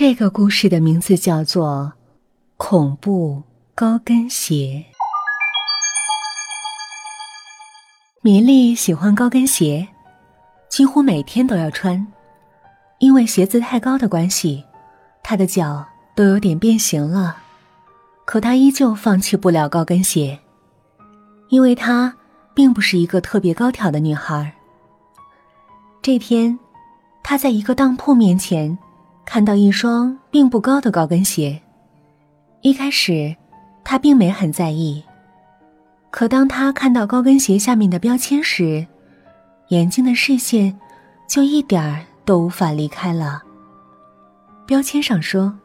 这个故事的名字叫做《恐怖高跟鞋》。米莉喜欢高跟鞋，几乎每天都要穿。因为鞋子太高的关系，她的脚都有点变形了。可她依旧放弃不了高跟鞋，因为她并不是一个特别高挑的女孩。这天，她在一个当铺面前看到一双并不高的高跟鞋。一开始，他并没很在意。可当他看到高跟鞋下面的标签时，眼睛的视线就一点儿。都无法离开了。标签上说：“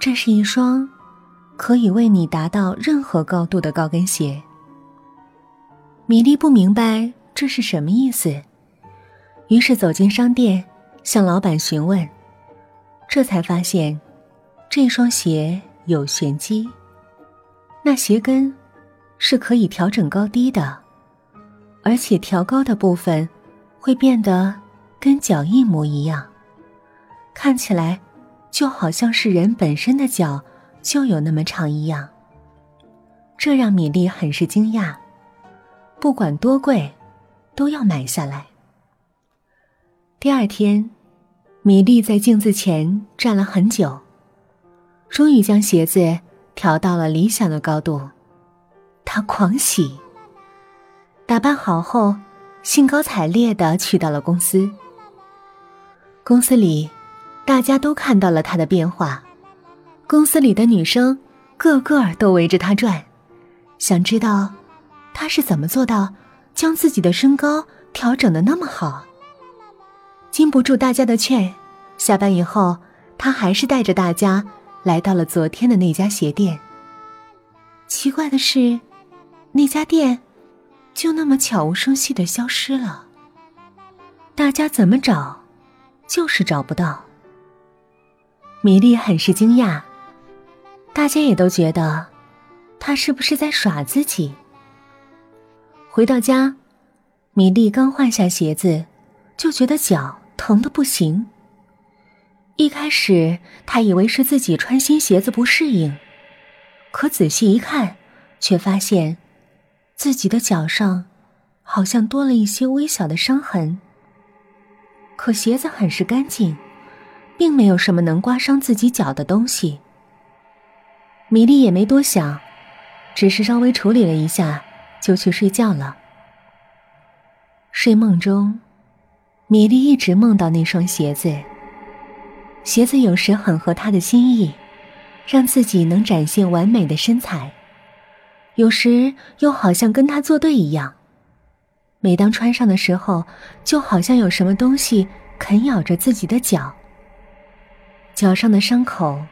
这是一双可以为你达到任何高度的高跟鞋。”米莉不明白这是什么意思，于是走进商店，向老板询问。这才发现，这双鞋有玄机。那鞋跟是可以调整高低的，而且调高的部分会变得。跟脚一模一样，看起来就好像是人本身的脚就有那么长一样。这让米莉很是惊讶，不管多贵，都要买下来。第二天，米莉在镜子前站了很久，终于将鞋子调到了理想的高度。她狂喜，打扮好后，兴高采烈的去到了公司。公司里，大家都看到了他的变化。公司里的女生个个都围着他转，想知道他是怎么做到将自己的身高调整的那么好。经不住大家的劝，下班以后，他还是带着大家来到了昨天的那家鞋店。奇怪的是，那家店就那么悄无声息的消失了。大家怎么找？就是找不到。米莉很是惊讶，大家也都觉得，他是不是在耍自己？回到家，米莉刚换下鞋子，就觉得脚疼的不行。一开始，他以为是自己穿新鞋子不适应，可仔细一看，却发现自己的脚上好像多了一些微小的伤痕。可鞋子很是干净，并没有什么能刮伤自己脚的东西。米莉也没多想，只是稍微处理了一下，就去睡觉了。睡梦中，米莉一直梦到那双鞋子。鞋子有时很合她的心意，让自己能展现完美的身材；有时又好像跟她作对一样。每当穿上的时候，就好像有什么东西啃咬着自己的脚。脚上的伤口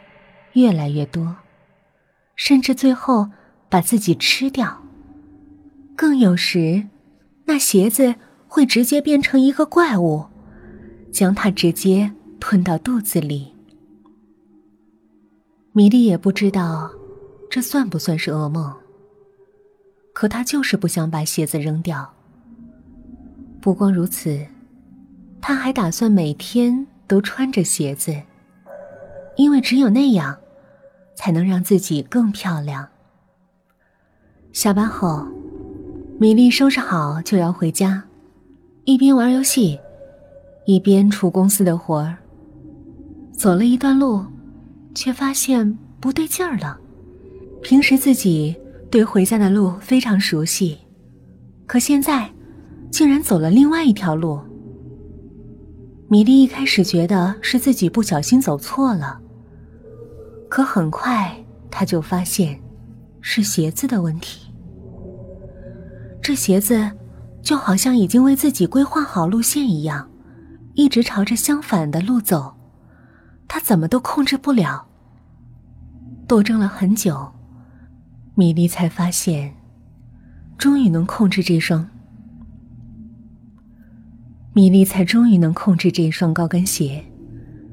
越来越多，甚至最后把自己吃掉。更有时，那鞋子会直接变成一个怪物，将它直接吞到肚子里。米莉也不知道这算不算是噩梦，可她就是不想把鞋子扔掉。不光如此，他还打算每天都穿着鞋子，因为只有那样，才能让自己更漂亮。下班后，米莉收拾好就要回家，一边玩游戏，一边出公司的活儿。走了一段路，却发现不对劲儿了。平时自己对回家的路非常熟悉，可现在。竟然走了另外一条路。米莉一开始觉得是自己不小心走错了，可很快她就发现，是鞋子的问题。这鞋子就好像已经为自己规划好路线一样，一直朝着相反的路走，他怎么都控制不了。斗争了很久，米莉才发现，终于能控制这双。米莉才终于能控制这双高跟鞋，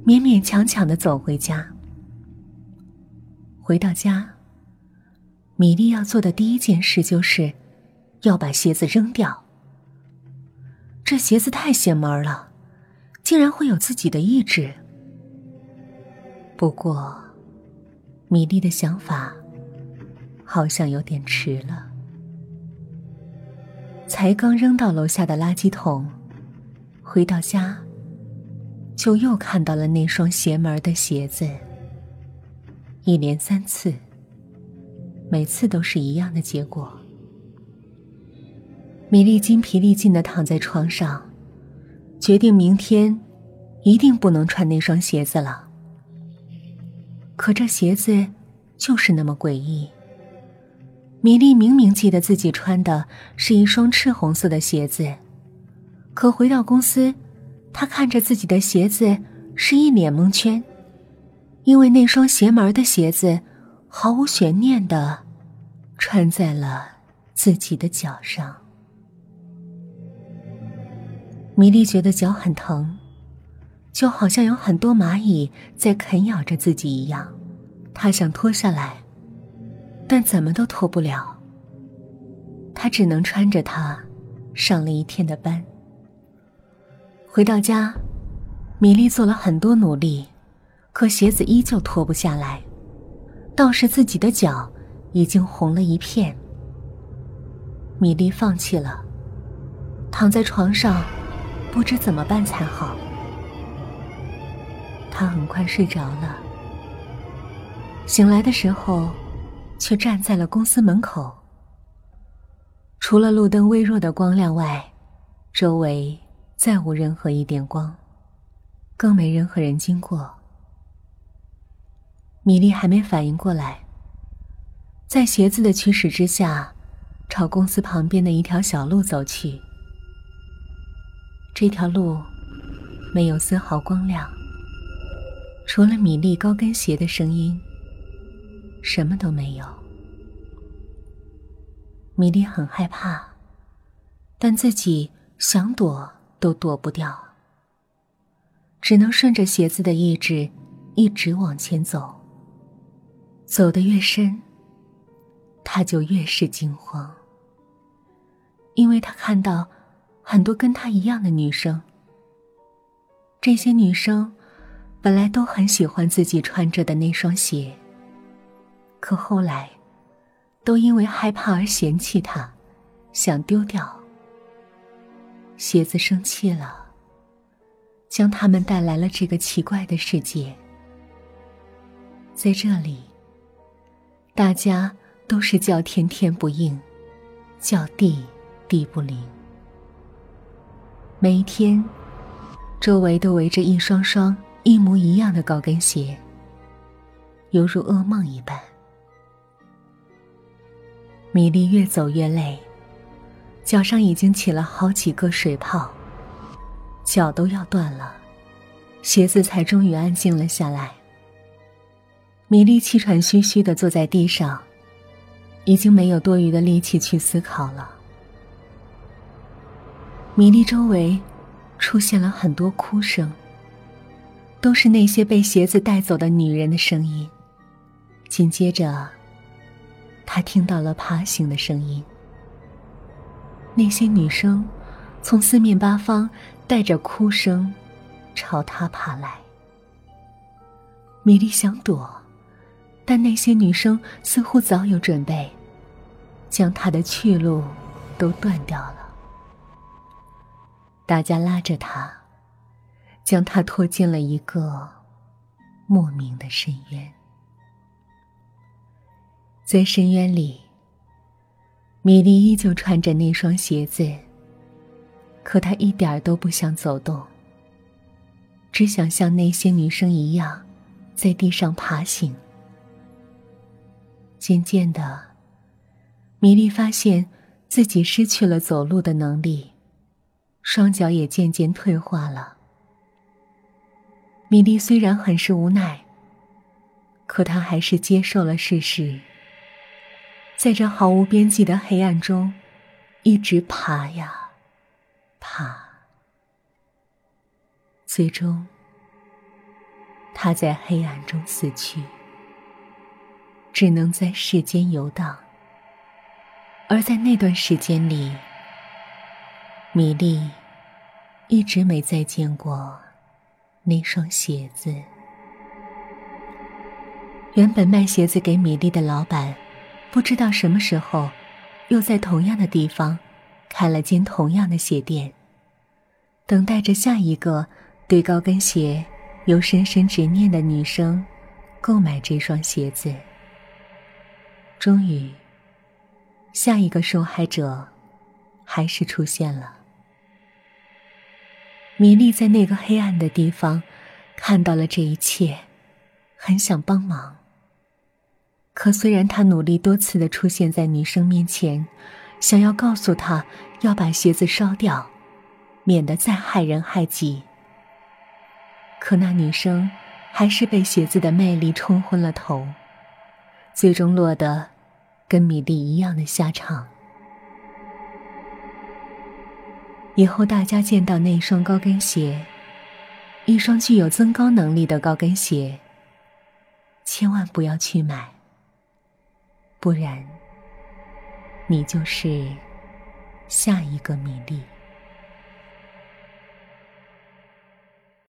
勉勉强强的走回家。回到家，米莉要做的第一件事就是，要把鞋子扔掉。这鞋子太邪门了，竟然会有自己的意志。不过，米莉的想法好像有点迟了。才刚扔到楼下的垃圾桶，回到家，就又看到了那双邪门的鞋子。一连三次，每次都是一样的结果。米莉精疲力尽的躺在床上，决定明天一定不能穿那双鞋子了。可这鞋子就是那么诡异。米莉明明记得自己穿的是一双赤红色的鞋子，可回到公司，她看着自己的鞋子是一脸蒙圈，因为那双邪门的鞋子毫无悬念的穿在了自己的脚上。米莉觉得脚很疼，就好像有很多蚂蚁在啃咬着自己一样，她想脱下来。但怎么都脱不了。他只能穿着它，上了一天的班。回到家，米莉做了很多努力，可鞋子依旧脱不下来，倒是自己的脚已经红了一片。米莉放弃了，躺在床上，不知怎么办才好。他很快睡着了。醒来的时候。却站在了公司门口。除了路灯微弱的光亮外，周围再无任何一点光，更没任何人经过。米莉还没反应过来，在鞋子的驱使之下，朝公司旁边的一条小路走去。这条路没有丝毫光亮，除了米莉高跟鞋的声音。什么都没有。米莉很害怕，但自己想躲都躲不掉，只能顺着鞋子的意志一直往前走。走得越深，他就越是惊慌，因为他看到很多跟他一样的女生。这些女生本来都很喜欢自己穿着的那双鞋。可后来，都因为害怕而嫌弃他，想丢掉。鞋子生气了，将他们带来了这个奇怪的世界。在这里，大家都是叫天天不应，叫地地不灵。每一天，周围都围着一双双一模一样的高跟鞋，犹如噩梦一般。米莉越走越累，脚上已经起了好几个水泡，脚都要断了，鞋子才终于安静了下来。米莉气喘吁吁的坐在地上，已经没有多余的力气去思考了。米莉周围出现了很多哭声，都是那些被鞋子带走的女人的声音，紧接着。他听到了爬行的声音，那些女生从四面八方带着哭声朝他爬来。米莉想躲，但那些女生似乎早有准备，将他的去路都断掉了。大家拉着他，将他拖进了一个莫名的深渊。在深渊里，米莉依旧穿着那双鞋子。可她一点都不想走动，只想像那些女生一样，在地上爬行。渐渐的，米莉发现自己失去了走路的能力，双脚也渐渐退化了。米莉虽然很是无奈，可她还是接受了事实。在这毫无边际的黑暗中，一直爬呀，爬。最终，他在黑暗中死去，只能在世间游荡。而在那段时间里，米莉一直没再见过那双鞋子。原本卖鞋子给米粒的老板，不知道什么时候，又在同样的地方开了间同样的鞋店，等待着下一个对高跟鞋有深深执念的女生购买这双鞋子。终于，下一个受害者还是出现了。米莉在那个黑暗的地方看到了这一切，很想帮忙。可虽然他努力多次的出现在女生面前，想要告诉她要把鞋子烧掉，免得再害人害己，可那女生还是被鞋子的魅力冲昏了头，最终落得跟米莉一样的下场。以后大家见到那双高跟鞋，一双具有增高能力的高跟鞋，千万不要去买，不然，你就是下一个米粒。